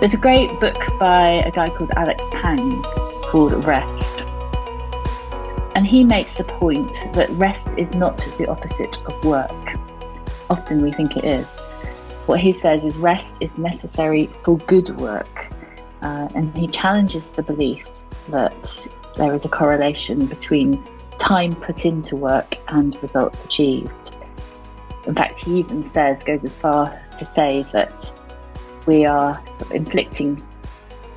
There's a great book by a guy called Alex Pang called Rest. And he makes the point that rest is not the opposite of work. Often we think it is. What he says is rest is necessary for good work. Uh, and he challenges the belief that there is a correlation between time put into work and results achieved. In fact, he even says, goes as far as to say that we are sort of inflicting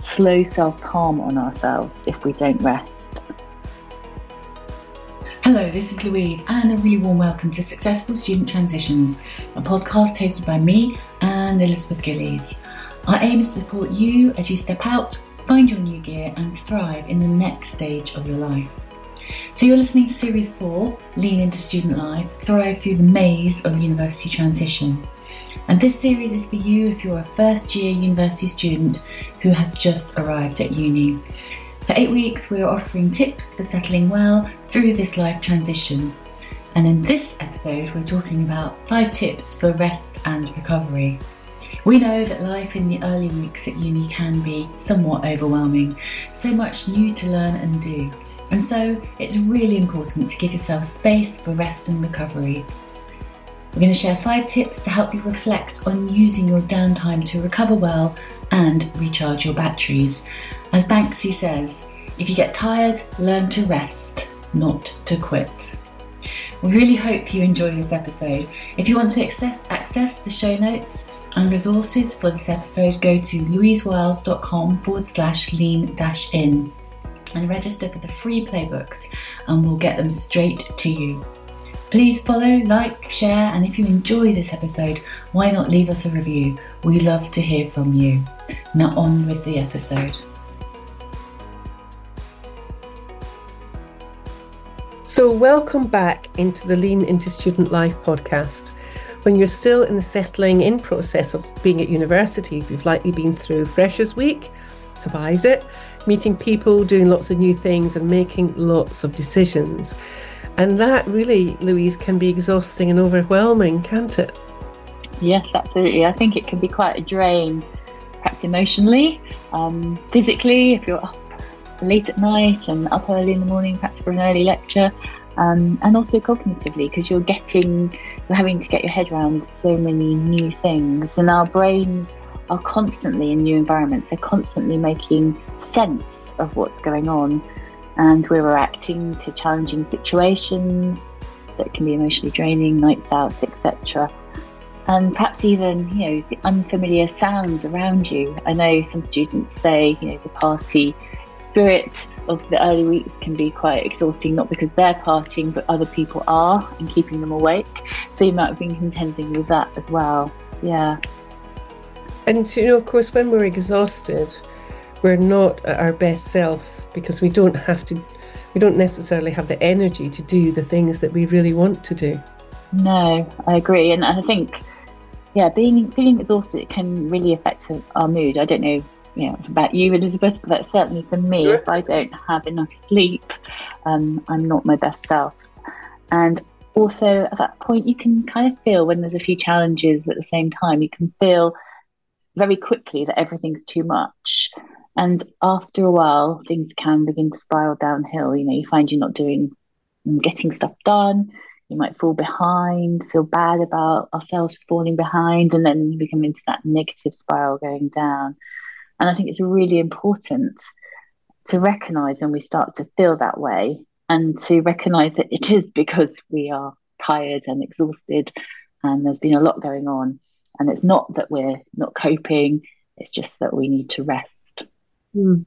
slow self harm on ourselves if we don't rest. Hello, this is Louise, and a really warm welcome to Successful Student Transitions, a podcast hosted by me and Elizabeth Gillies. Our aim is to support you as you step out, find your new gear, and thrive in the next stage of your life. So, you're listening to Series 4 Lean into Student Life, Thrive Through the Maze of University Transition. And this series is for you if you're a first year university student who has just arrived at uni. For eight weeks, we are offering tips for settling well through this life transition. And in this episode, we're talking about five tips for rest and recovery. We know that life in the early weeks at uni can be somewhat overwhelming, so much new to learn and do. And so it's really important to give yourself space for rest and recovery we're going to share five tips to help you reflect on using your downtime to recover well and recharge your batteries. As Banksy says, if you get tired, learn to rest, not to quit. We really hope you enjoy this episode. If you want to access, access the show notes and resources for this episode, go to louisewiles.com forward slash lean dash in and register for the free playbooks, and we'll get them straight to you. Please follow, like, share, and if you enjoy this episode, why not leave us a review? We love to hear from you. Now, on with the episode. So, welcome back into the Lean into Student Life podcast. When you're still in the settling in process of being at university, you've likely been through Freshers Week, survived it, meeting people, doing lots of new things, and making lots of decisions. And that really, Louise, can be exhausting and overwhelming, can't it? Yes, absolutely. I think it can be quite a drain, perhaps emotionally, um, physically, if you're up late at night and up early in the morning, perhaps for an early lecture, um, and also cognitively, because you're getting, you're having to get your head around so many new things. And our brains are constantly in new environments, they're constantly making sense of what's going on and we're reacting to challenging situations that can be emotionally draining, nights out, etc. And perhaps even, you know, the unfamiliar sounds around you. I know some students say, you know, the party spirit of the early weeks can be quite exhausting, not because they're partying, but other people are and keeping them awake. So you might have been contending with that as well. Yeah. And, you know, of course, when we're exhausted, we're not at our best self because we don't have to we don't necessarily have the energy to do the things that we really want to do. No, I agree, and I think yeah, being feeling exhausted can really affect our mood. I don't know, you know about you, Elizabeth, but certainly for me, if I don't have enough sleep, um, I'm not my best self. And also at that point, you can kind of feel when there's a few challenges at the same time. You can feel very quickly that everything's too much. And after a while, things can begin to spiral downhill. You know, you find you're not doing, getting stuff done. You might fall behind, feel bad about ourselves falling behind, and then we come into that negative spiral going down. And I think it's really important to recognize when we start to feel that way and to recognize that it is because we are tired and exhausted and there's been a lot going on. And it's not that we're not coping, it's just that we need to rest. Mm.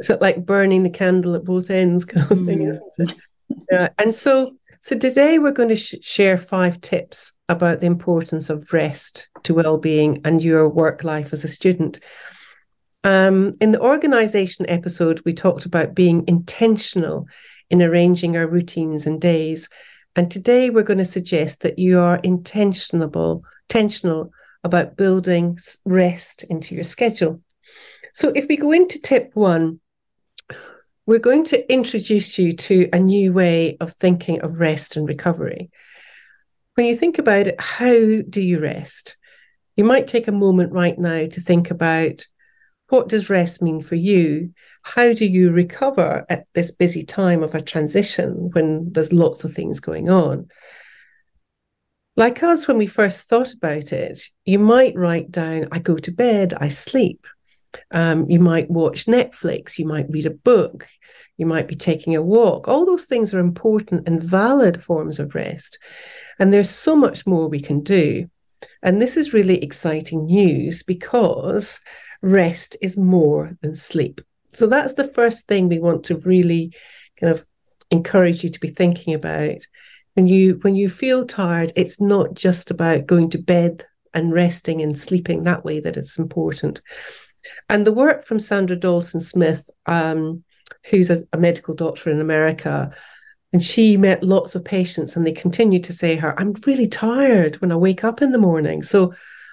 So like burning the candle at both ends kind of thing, mm. isn't it? Yeah. And so, so today we're going to sh- share five tips about the importance of rest to well-being and your work life as a student. Um, in the organization episode, we talked about being intentional in arranging our routines and days. And today we're going to suggest that you are intentional, intentional about building rest into your schedule. So if we go into tip one, we're going to introduce you to a new way of thinking of rest and recovery. When you think about it, how do you rest? You might take a moment right now to think about what does rest mean for you? How do you recover at this busy time of a transition when there's lots of things going on? Like us, when we first thought about it, you might write down, I go to bed, I sleep. Um, you might watch Netflix, you might read a book, you might be taking a walk. All those things are important and valid forms of rest. And there's so much more we can do. And this is really exciting news because rest is more than sleep. So that's the first thing we want to really kind of encourage you to be thinking about. When you when you feel tired, it's not just about going to bed and resting and sleeping that way that it's important. And the work from Sandra Dalton Smith, um, who's a, a medical doctor in America, and she met lots of patients, and they continue to say her, I'm really tired when I wake up in the morning. So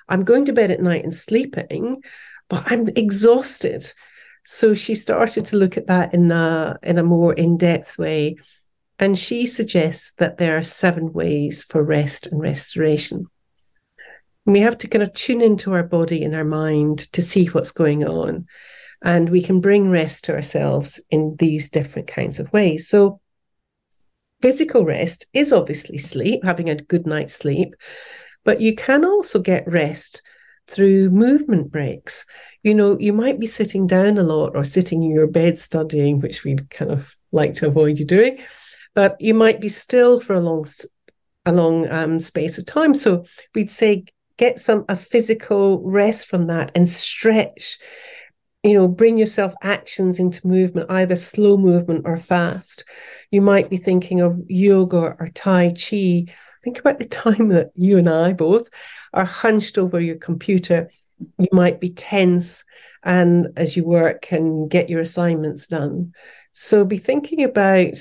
I'm going to bed at night and sleeping, but I'm exhausted. So she started to look at that in a in a more in-depth way. And she suggests that there are seven ways for rest and restoration. We have to kind of tune into our body and our mind to see what's going on. And we can bring rest to ourselves in these different kinds of ways. So, physical rest is obviously sleep, having a good night's sleep, but you can also get rest through movement breaks. You know, you might be sitting down a lot or sitting in your bed studying, which we kind of like to avoid you doing, but you might be still for a long a long um, space of time. So we'd say get some a physical rest from that and stretch you know bring yourself actions into movement either slow movement or fast. You might be thinking of yoga or tai chi. Think about the time that you and i both are hunched over your computer. You might be tense and as you work and get your assignments done. So be thinking about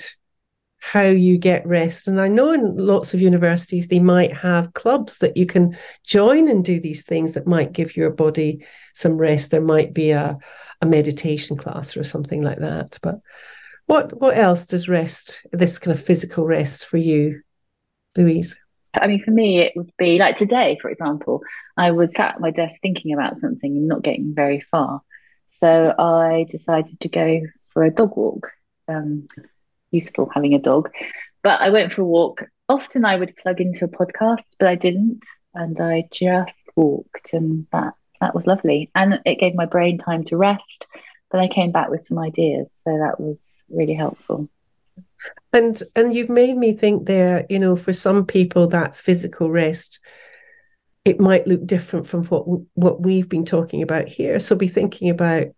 how you get rest. And I know in lots of universities, they might have clubs that you can join and do these things that might give your body some rest. There might be a, a meditation class or something like that. But what what else does rest, this kind of physical rest for you, Louise? I mean, for me, it would be like today, for example, I was sat at my desk thinking about something and not getting very far. So I decided to go for a dog walk. Um, useful having a dog. But I went for a walk. Often I would plug into a podcast, but I didn't. And I just walked and that that was lovely. And it gave my brain time to rest. But I came back with some ideas. So that was really helpful. And and you've made me think there, you know, for some people that physical rest it might look different from what what we've been talking about here. So be thinking about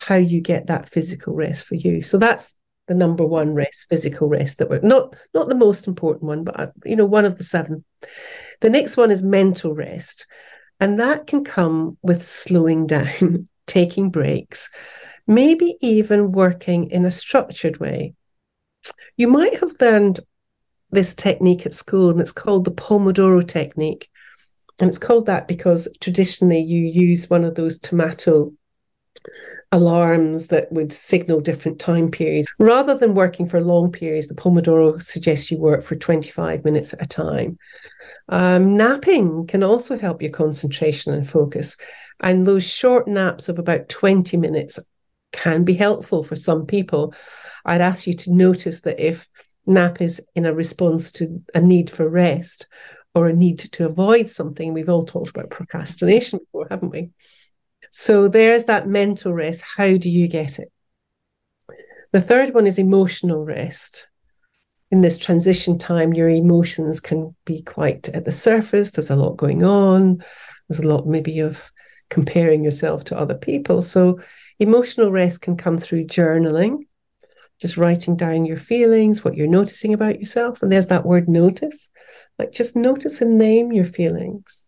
how you get that physical rest for you. So that's the number one rest, physical rest that we're not not the most important one, but uh, you know, one of the seven. The next one is mental rest. And that can come with slowing down, taking breaks, maybe even working in a structured way. You might have learned this technique at school, and it's called the Pomodoro technique. And it's called that because traditionally you use one of those tomato alarms that would signal different time periods. Rather than working for long periods, the Pomodoro suggests you work for 25 minutes at a time. Um, napping can also help your concentration and focus. And those short naps of about 20 minutes can be helpful for some people. I'd ask you to notice that if nap is in a response to a need for rest or a need to avoid something, we've all talked about procrastination before, haven't we? So there's that mental rest. How do you get it? The third one is emotional rest. In this transition time, your emotions can be quite at the surface. There's a lot going on. There's a lot, maybe, of comparing yourself to other people. So, emotional rest can come through journaling, just writing down your feelings, what you're noticing about yourself. And there's that word notice. Like, just notice and name your feelings.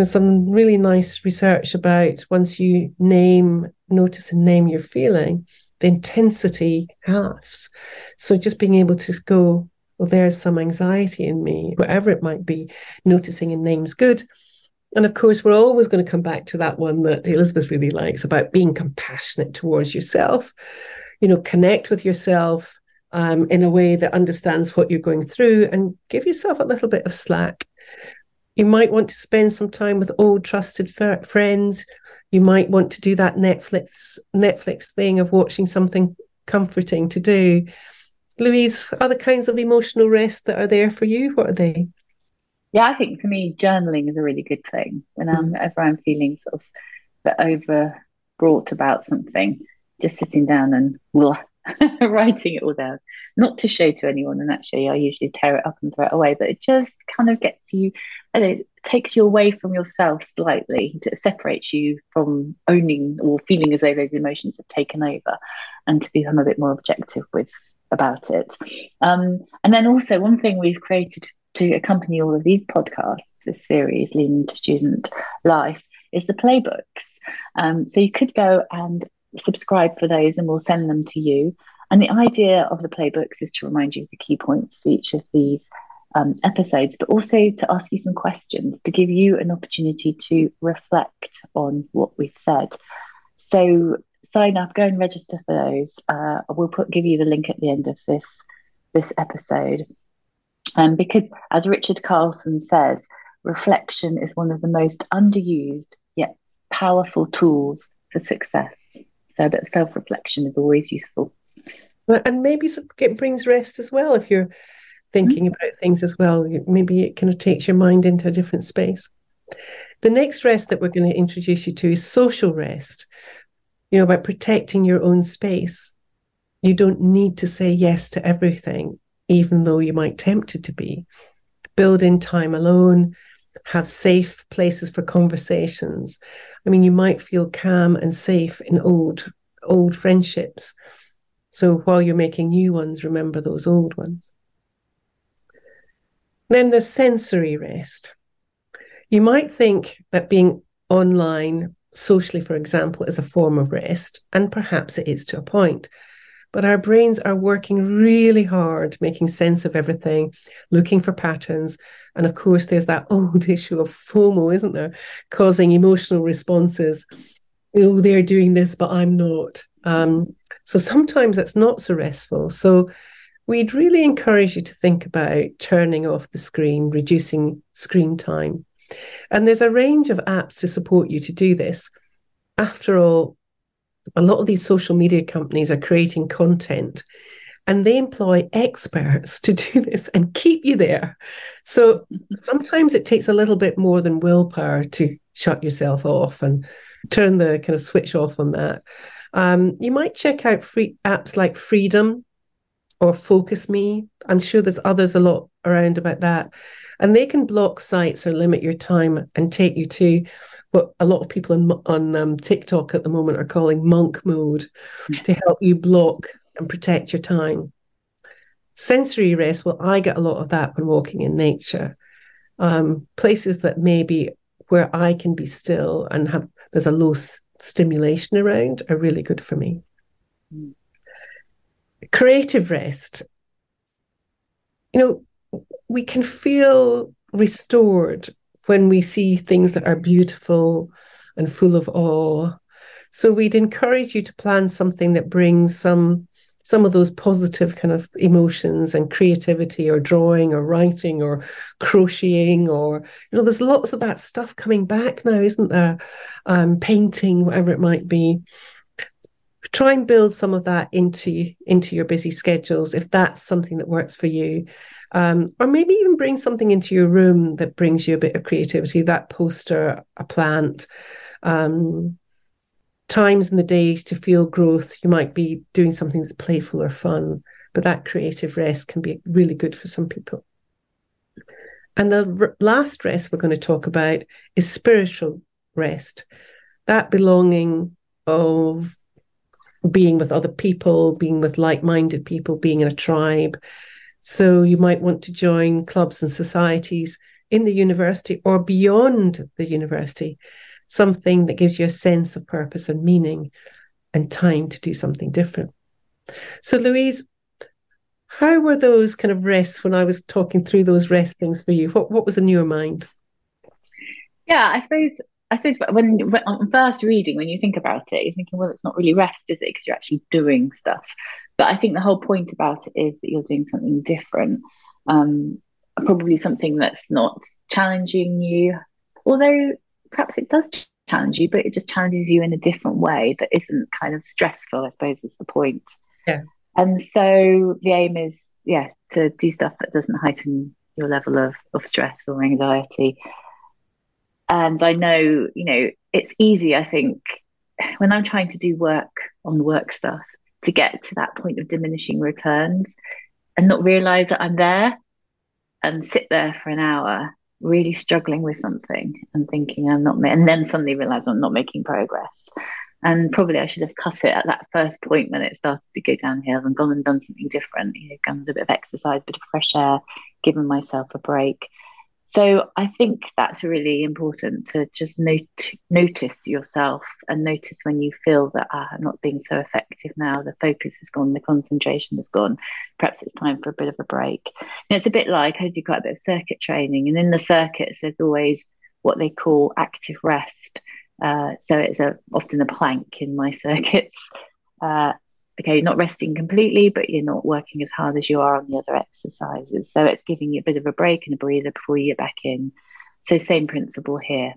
There's some really nice research about once you name, notice, and name your feeling, the intensity halves. So just being able to go, well, there's some anxiety in me, whatever it might be, noticing in names good. And of course, we're always going to come back to that one that Elizabeth really likes about being compassionate towards yourself. You know, connect with yourself um, in a way that understands what you're going through and give yourself a little bit of slack You might want to spend some time with old trusted friends. You might want to do that Netflix Netflix thing of watching something comforting to do. Louise, other kinds of emotional rest that are there for you, what are they? Yeah, I think for me, journaling is a really good thing. Whenever mm. I'm feeling sort of overbrought about something, just sitting down and blah, writing it all down, not to show to anyone. And actually, I usually tear it up and throw it away, but it just kind of gets you, know, it takes you away from yourself slightly. It separates you from owning or feeling as though those emotions have taken over and to become a bit more objective with about it. Um, and then also, one thing we've created to accompany all of these podcasts, this series, Leaning into Student Life, is the playbooks. Um, so you could go and subscribe for those and we'll send them to you. And the idea of the playbooks is to remind you of the key points for each of these um, episodes, but also to ask you some questions to give you an opportunity to reflect on what we've said. So sign up, go and register for those. Uh, we'll put give you the link at the end of this this episode. Um, because as Richard Carlson says, reflection is one of the most underused yet powerful tools for success. So that self reflection is always useful. And maybe it brings rest as well if you're thinking mm-hmm. about things as well. Maybe it kind of takes your mind into a different space. The next rest that we're going to introduce you to is social rest. You know, about protecting your own space. You don't need to say yes to everything, even though you might tempted to be. Build in time alone, have safe places for conversations. I mean, you might feel calm and safe in old old friendships. So while you're making new ones, remember those old ones. Then there's sensory rest. You might think that being online socially, for example, is a form of rest, and perhaps it is to a point. But our brains are working really hard, making sense of everything, looking for patterns. And of course, there's that old issue of FOMO, isn't there? Causing emotional responses. Oh, they're doing this, but I'm not. Um, so sometimes that's not so restful. So we'd really encourage you to think about turning off the screen, reducing screen time. And there's a range of apps to support you to do this. After all, a lot of these social media companies are creating content and they employ experts to do this and keep you there. So sometimes it takes a little bit more than willpower to shut yourself off and turn the kind of switch off on that. Um, you might check out free apps like Freedom or Focus Me. I'm sure there's others a lot around about that. And they can block sites or limit your time and take you to what a lot of people on, on um, TikTok at the moment are calling monk mode to help you block and protect your time. Sensory rest, well, I get a lot of that when walking in nature. Um, places that maybe where I can be still and have there's a low s- stimulation around are really good for me. Mm. Creative rest. You know, we can feel restored when we see things that are beautiful and full of awe. So we'd encourage you to plan something that brings some some of those positive kind of emotions and creativity or drawing or writing or crocheting or you know there's lots of that stuff coming back now isn't there um, painting whatever it might be try and build some of that into into your busy schedules if that's something that works for you. Um, or maybe even bring something into your room that brings you a bit of creativity that poster a plant um, times in the day to feel growth. You might be doing something that's playful or fun but that creative rest can be really good for some people. And the r- last rest we're going to talk about is spiritual rest. That belonging of being with other people being with like-minded people being in a tribe so you might want to join clubs and societies in the university or beyond the university, something that gives you a sense of purpose and meaning and time to do something different. So, Louise, how were those kind of rests when I was talking through those rest things for you? What what was in your mind? Yeah, I suppose I suppose when, when on first reading, when you think about it, you're thinking, well, it's not really rest, is it? Because you're actually doing stuff. But I think the whole point about it is that you're doing something different. Um, probably something that's not challenging you, although perhaps it does challenge you, but it just challenges you in a different way that isn't kind of stressful, I suppose is the point. Yeah. And so the aim is, yeah, to do stuff that doesn't heighten your level of, of stress or anxiety. And I know, you know, it's easy, I think, when I'm trying to do work on work stuff to get to that point of diminishing returns and not realize that I'm there and sit there for an hour really struggling with something and thinking I'm not, ma- and then suddenly realize I'm not making progress. And probably I should have cut it at that first point when it started to go downhill and gone and done something different, you know, gone a bit of exercise, a bit of fresh air, given myself a break. So I think that's really important to just note, notice yourself and notice when you feel that ah, I'm not being so effective now. The focus is gone, the concentration is gone. Perhaps it's time for a bit of a break. And it's a bit like I do quite a bit of circuit training, and in the circuits there's always what they call active rest. Uh, so it's a, often a plank in my circuits. Uh, okay, not resting completely, but you're not working as hard as you are on the other exercises. So it's giving you a bit of a break and a breather before you get back in. So, same principle here.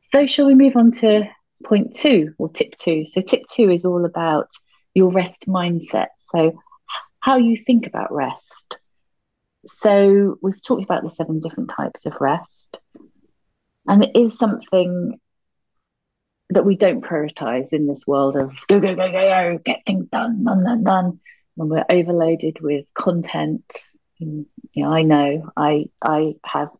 So, shall we move on to point two or tip two? So, tip two is all about your rest mindset. So, how you think about rest. So, we've talked about the seven different types of rest, and it is something that we don't prioritize in this world of go go go go go get things done done done done. When we're overloaded with content. You know i know i i have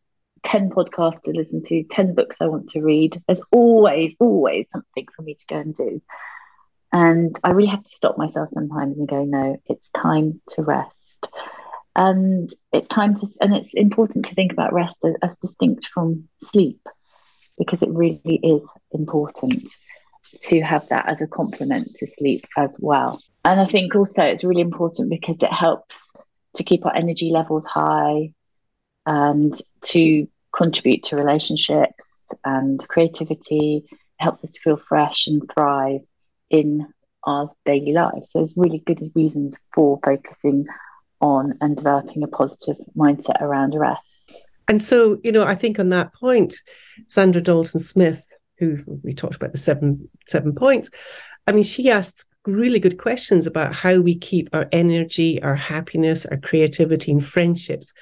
10 podcasts to listen to 10 books i want to read. There's always always something for me to go and do. And i really have to stop myself sometimes and go no it's time to rest. And it's time to and it's important to think about rest as, as distinct from sleep because it really is important to have that as a complement to sleep as well. And I think also it's really important because it helps to keep our energy levels high and to contribute to relationships and creativity. It helps us to feel fresh and thrive in our daily lives. So there's really good reasons for focusing on and developing a positive mindset around rest. And so, you know, I think on that point, Sandra Dalton Smith, who we talked about the seven seven points, I mean, she asked really good questions about how we keep our energy, our happiness, our creativity, and friendships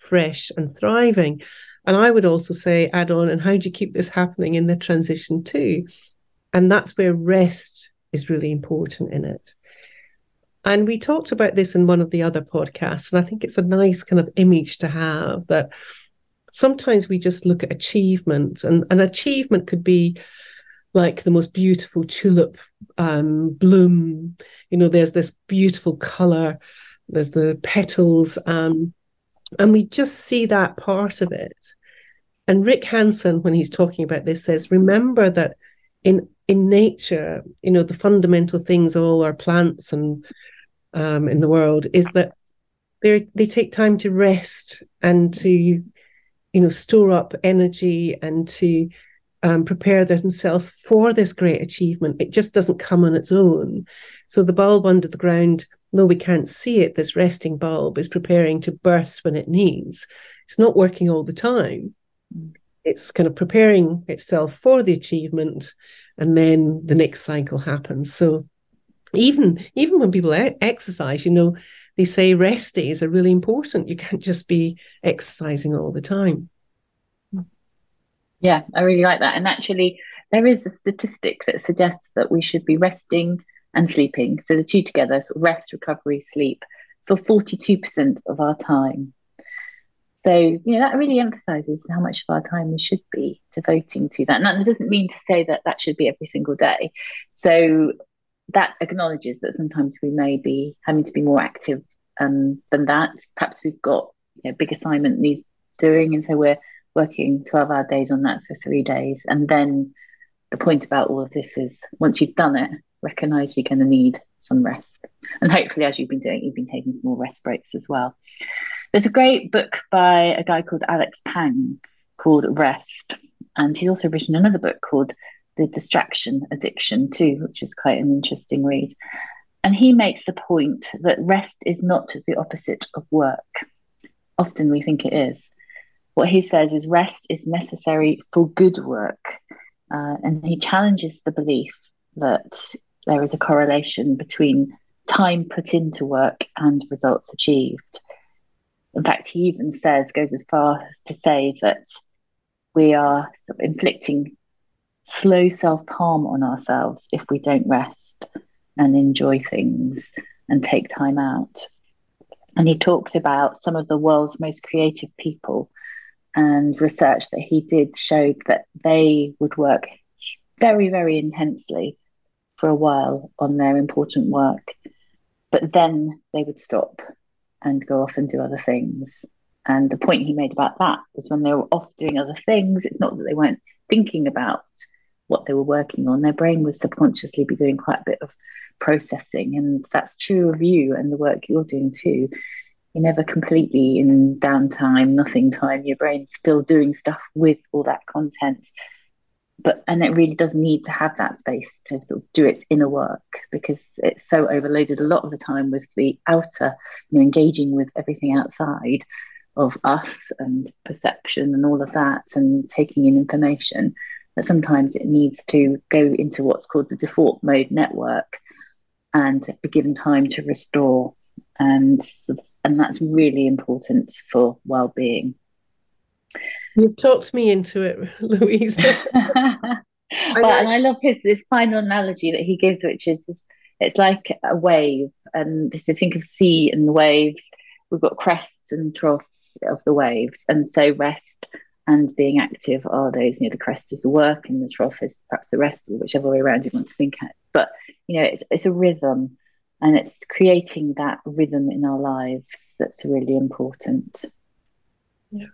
fresh and thriving. And I would also say, add on, and how do you keep this happening in the transition too? And that's where rest is really important in it. And we talked about this in one of the other podcasts, and I think it's a nice kind of image to have that sometimes we just look at achievement, and an achievement could be like the most beautiful tulip um, bloom. You know, there's this beautiful color, there's the petals, um, and we just see that part of it. And Rick Hanson, when he's talking about this, says, remember that in in nature, you know, the fundamental things of all our plants and um, in the world is that they they take time to rest and to you know, store up energy and to um, prepare themselves for this great achievement. It just doesn't come on its own. So the bulb under the ground, though we can't see it, this resting bulb is preparing to burst when it needs. It's not working all the time. It's kind of preparing itself for the achievement, and then the next cycle happens. So even even when people exercise, you know, they say rest days are really important. You can't just be exercising all the time. Yeah, I really like that. And actually, there is a statistic that suggests that we should be resting and sleeping. So the two together, sort of rest, recovery, sleep, for 42% of our time. So, you know, that really emphasizes how much of our time we should be devoting to that. And that doesn't mean to say that that should be every single day. So, that acknowledges that sometimes we may be having to be more active um, than that. Perhaps we've got you know, big assignment needs doing, and so we're working 12 hour days on that for three days. And then the point about all of this is once you've done it, recognize you're going to need some rest. And hopefully, as you've been doing, you've been taking some more rest breaks as well. There's a great book by a guy called Alex Pang called Rest. And he's also written another book called The Distraction Addiction, too, which is quite an interesting read. and he makes the point that rest is not the opposite of work. Often we think it is. What he says is rest is necessary for good work. Uh, and he challenges the belief that there is a correlation between time put into work and results achieved. In fact, he even says, goes as far as to say that we are inflicting slow self harm on ourselves if we don't rest and enjoy things and take time out. And he talks about some of the world's most creative people and research that he did showed that they would work very, very intensely for a while on their important work, but then they would stop and go off and do other things. And the point he made about that was when they were off doing other things, it's not that they weren't thinking about what they were working on, their brain was subconsciously be doing quite a bit of processing. And that's true of you and the work you're doing too. You're never completely in downtime, nothing time. Your brain's still doing stuff with all that content but and it really does need to have that space to sort of do its inner work because it's so overloaded a lot of the time with the outer you know engaging with everything outside of us and perception and all of that and taking in information that sometimes it needs to go into what's called the default mode network and be given time to restore and and that's really important for well-being You've talked me into it, Louise. well, and I love his this final analogy that he gives, which is it's like a wave, and you think of sea and the waves, we've got crests and troughs of the waves, and so rest and being active are those. You know, the crest is work, and the trough is perhaps the rest, or whichever way around you want to think it. But you know, it's it's a rhythm, and it's creating that rhythm in our lives that's really important. Yeah.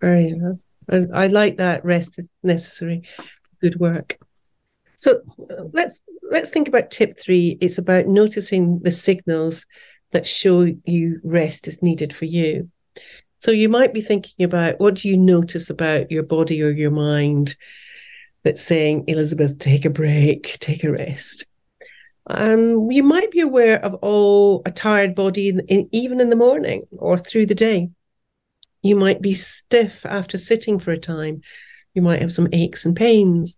Very uh, I, I like that rest is necessary good work. So uh, let's let's think about tip three. It's about noticing the signals that show you rest is needed for you. So you might be thinking about what do you notice about your body or your mind that's saying, Elizabeth, take a break, take a rest. Um, you might be aware of oh, a tired body in, in, even in the morning or through the day. You might be stiff after sitting for a time. You might have some aches and pains.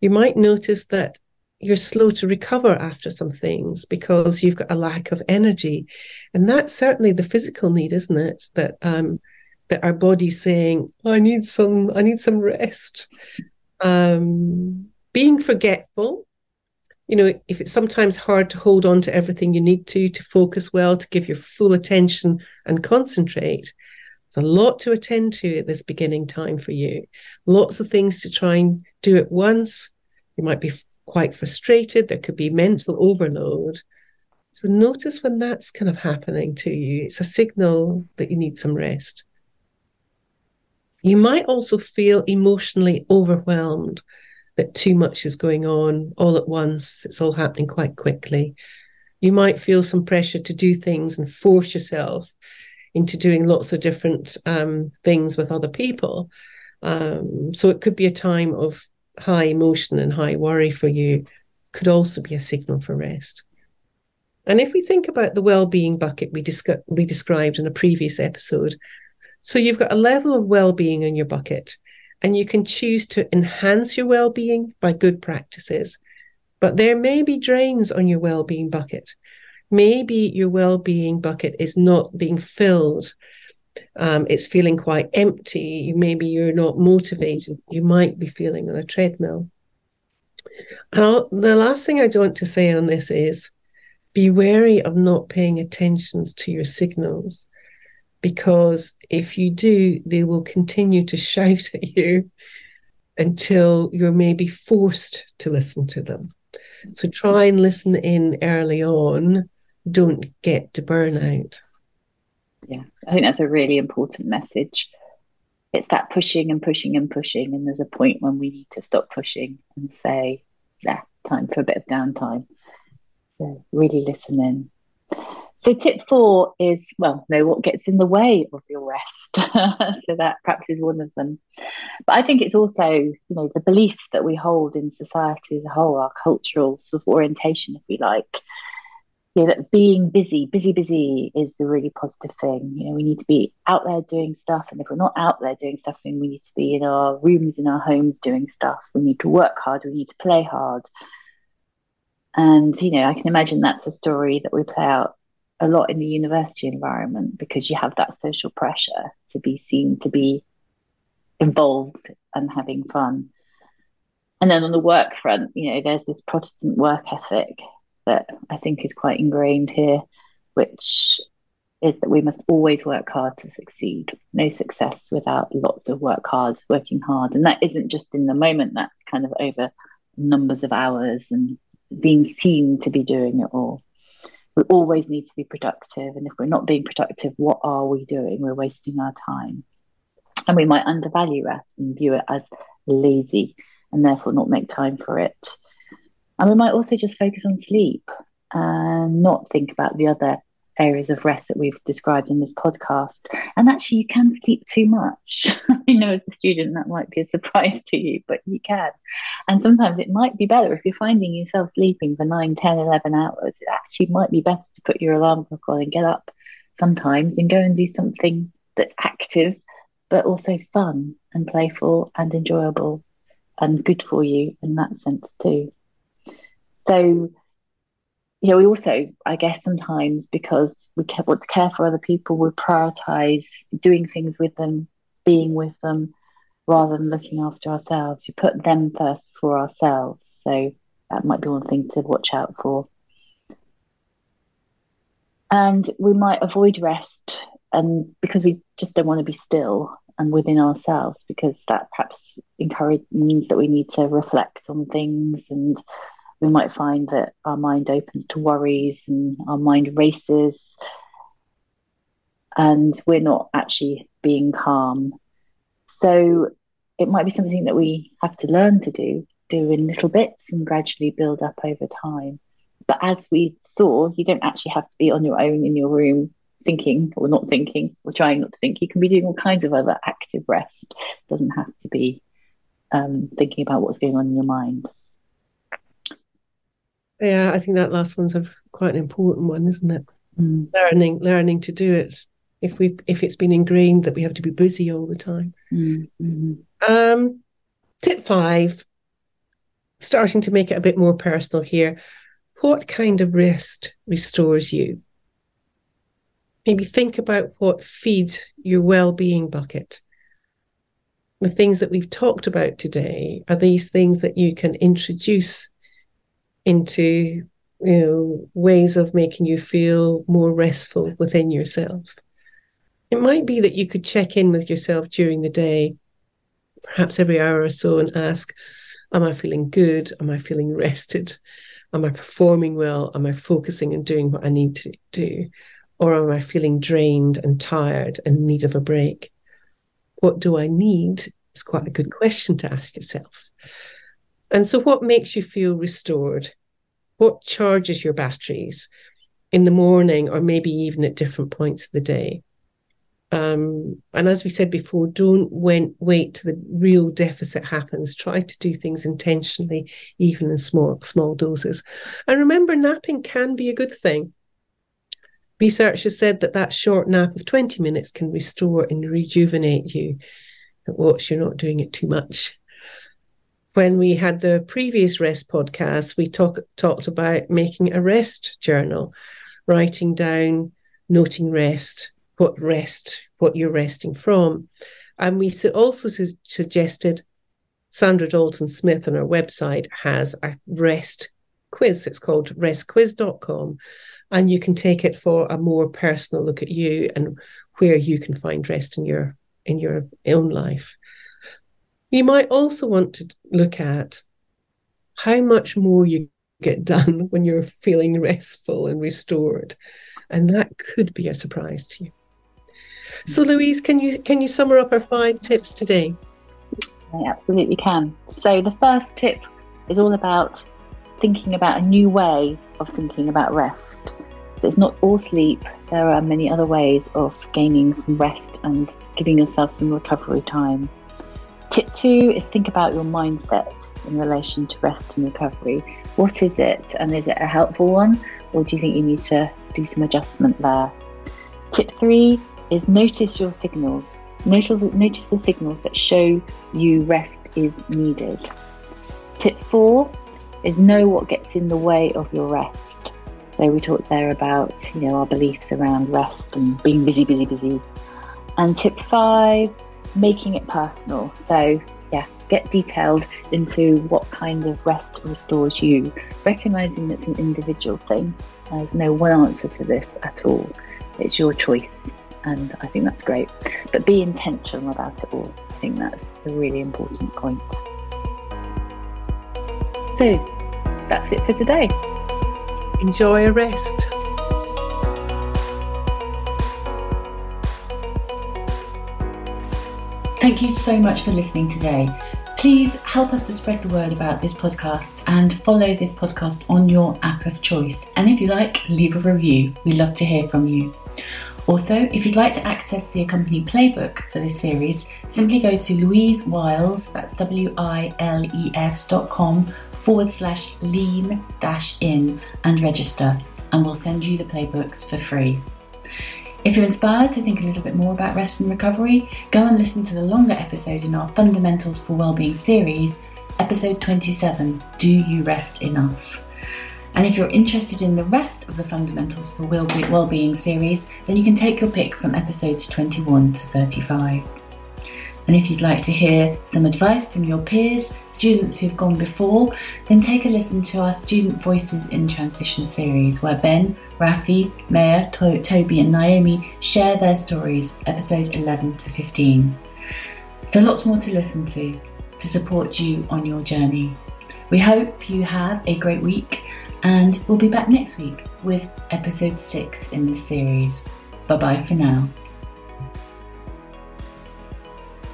You might notice that you're slow to recover after some things because you've got a lack of energy. And that's certainly the physical need, isn't it? That um that our body's saying, I need some, I need some rest. Um being forgetful, you know, if it's sometimes hard to hold on to everything you need to, to focus well, to give your full attention and concentrate, there's a lot to attend to at this beginning time for you. Lots of things to try and do at once. You might be quite frustrated. There could be mental overload. So notice when that's kind of happening to you. It's a signal that you need some rest. You might also feel emotionally overwhelmed that too much is going on all at once. It's all happening quite quickly. You might feel some pressure to do things and force yourself into doing lots of different um, things with other people. Um, so it could be a time of high emotion and high worry for you, could also be a signal for rest. And if we think about the well-being bucket we, discu- we described in a previous episode, so you've got a level of well-being in your bucket, and you can choose to enhance your well-being by good practices. But there may be drains on your well-being bucket maybe your well-being bucket is not being filled um, it's feeling quite empty. Maybe you're not motivated. You might be feeling on a treadmill. And I'll, the last thing i want to say on this is be wary of not paying attention to your signals because if you do they will continue to shout at you until you're maybe forced to listen to them. So try and listen in early on. Don't get to burnout. Yeah, I think that's a really important message. It's that pushing and pushing and pushing, and there's a point when we need to stop pushing and say, "Yeah, time for a bit of downtime." So really listen in. So tip four is well, know what gets in the way of your rest. so that perhaps is one of them. But I think it's also, you know, the beliefs that we hold in society as a whole, our cultural sort of orientation, if we like, yeah, that being busy, busy, busy is a really positive thing. You know, we need to be out there doing stuff. And if we're not out there doing stuff, then we need to be in our rooms, in our homes doing stuff. We need to work hard. We need to play hard. And, you know, I can imagine that's a story that we play out a lot in the university environment because you have that social pressure to be seen to be involved and having fun. And then on the work front, you know, there's this Protestant work ethic that I think is quite ingrained here, which is that we must always work hard to succeed. No success without lots of work hard, working hard. And that isn't just in the moment, that's kind of over numbers of hours and being seen to be doing it all. We always need to be productive. And if we're not being productive, what are we doing? We're wasting our time. And we might undervalue rest and view it as lazy and therefore not make time for it. And we might also just focus on sleep and not think about the other areas of rest that we've described in this podcast. And actually, you can sleep too much. I know as a student that might be a surprise to you, but you can. And sometimes it might be better if you're finding yourself sleeping for 9, 10, 11 hours. It actually might be better to put your alarm clock on and get up sometimes and go and do something that's active, but also fun and playful and enjoyable and good for you in that sense too. So, you know, we also, I guess, sometimes because we want to care for other people, we prioritize doing things with them, being with them, rather than looking after ourselves. We put them first before ourselves. So that might be one thing to watch out for. And we might avoid rest and because we just don't want to be still and within ourselves because that perhaps encourage means that we need to reflect on things and we might find that our mind opens to worries and our mind races and we're not actually being calm. So it might be something that we have to learn to do, do in little bits and gradually build up over time. But as we saw, you don't actually have to be on your own in your room thinking or not thinking or trying not to think. You can be doing all kinds of other active rest. It doesn't have to be um, thinking about what's going on in your mind. Yeah, I think that last one's a quite an important one, isn't it? Mm. Learning, learning to do it. If we, if it's been ingrained that we have to be busy all the time. Mm-hmm. Um, tip five, starting to make it a bit more personal here. What kind of rest restores you? Maybe think about what feeds your well-being bucket. The things that we've talked about today are these things that you can introduce into you know ways of making you feel more restful within yourself. It might be that you could check in with yourself during the day perhaps every hour or so and ask am i feeling good? Am i feeling rested? Am i performing well? Am i focusing and doing what i need to do? Or am i feeling drained and tired and in need of a break? What do i need is quite a good question to ask yourself and so, what makes you feel restored? What charges your batteries in the morning or maybe even at different points of the day? Um, and as we said before, don't wait, wait till the real deficit happens. Try to do things intentionally, even in small small doses. And remember, napping can be a good thing. Research has said that that short nap of 20 minutes can restore and rejuvenate you. But watch, you're not doing it too much when we had the previous rest podcast, we talk, talked about making a rest journal, writing down, noting rest, what rest, what you're resting from. And we also su- suggested Sandra Dalton Smith on our website has a rest quiz. It's called restquiz.com. And you can take it for a more personal look at you and where you can find rest in your in your own life. You might also want to look at how much more you get done when you're feeling restful and restored. And that could be a surprise to you. So mm. Louise, can you can you sum up our five tips today? I absolutely can. So the first tip is all about thinking about a new way of thinking about rest. So it's not all sleep. There are many other ways of gaining some rest and giving yourself some recovery time. Tip two is think about your mindset in relation to rest and recovery. What is it, and is it a helpful one, or do you think you need to do some adjustment there? Tip three is notice your signals. Notice, notice the signals that show you rest is needed. Tip four is know what gets in the way of your rest. So we talked there about, you know, our beliefs around rest and being busy, busy, busy. And tip five, making it personal. So yeah, get detailed into what kind of rest restores you, recognizing it's an individual thing. There's no one answer to this at all. It's your choice. And I think that's great. But be intentional about it all. I think that's a really important point. So that's it for today. Enjoy a rest. Thank you so much for listening today. Please help us to spread the word about this podcast and follow this podcast on your app of choice. And if you like, leave a review. We love to hear from you. Also, if you'd like to access the accompanying playbook for this series, simply go to Louise Wiles, that's W I L E S dot com forward slash lean dash in and register, and we'll send you the playbooks for free. If you're inspired to think a little bit more about rest and recovery, go and listen to the longer episode in our Fundamentals for Wellbeing series, episode 27 Do You Rest Enough? And if you're interested in the rest of the Fundamentals for Wellbeing series, then you can take your pick from episodes 21 to 35. And if you'd like to hear some advice from your peers, students who've gone before, then take a listen to our Student Voices in Transition series, where Ben, Rafi, Maya, to- Toby, and Naomi share their stories, episode 11 to 15. So lots more to listen to to support you on your journey. We hope you have a great week and we'll be back next week with episode 6 in this series. Bye bye for now.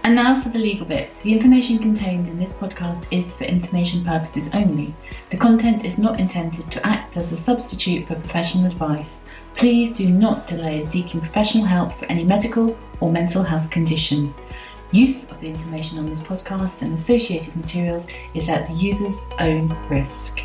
And now for the legal bits. The information contained in this podcast is for information purposes only. The content is not intended to act as a substitute for professional advice. Please do not delay seeking professional help for any medical or mental health condition. Use of the information on this podcast and associated materials is at the user's own risk.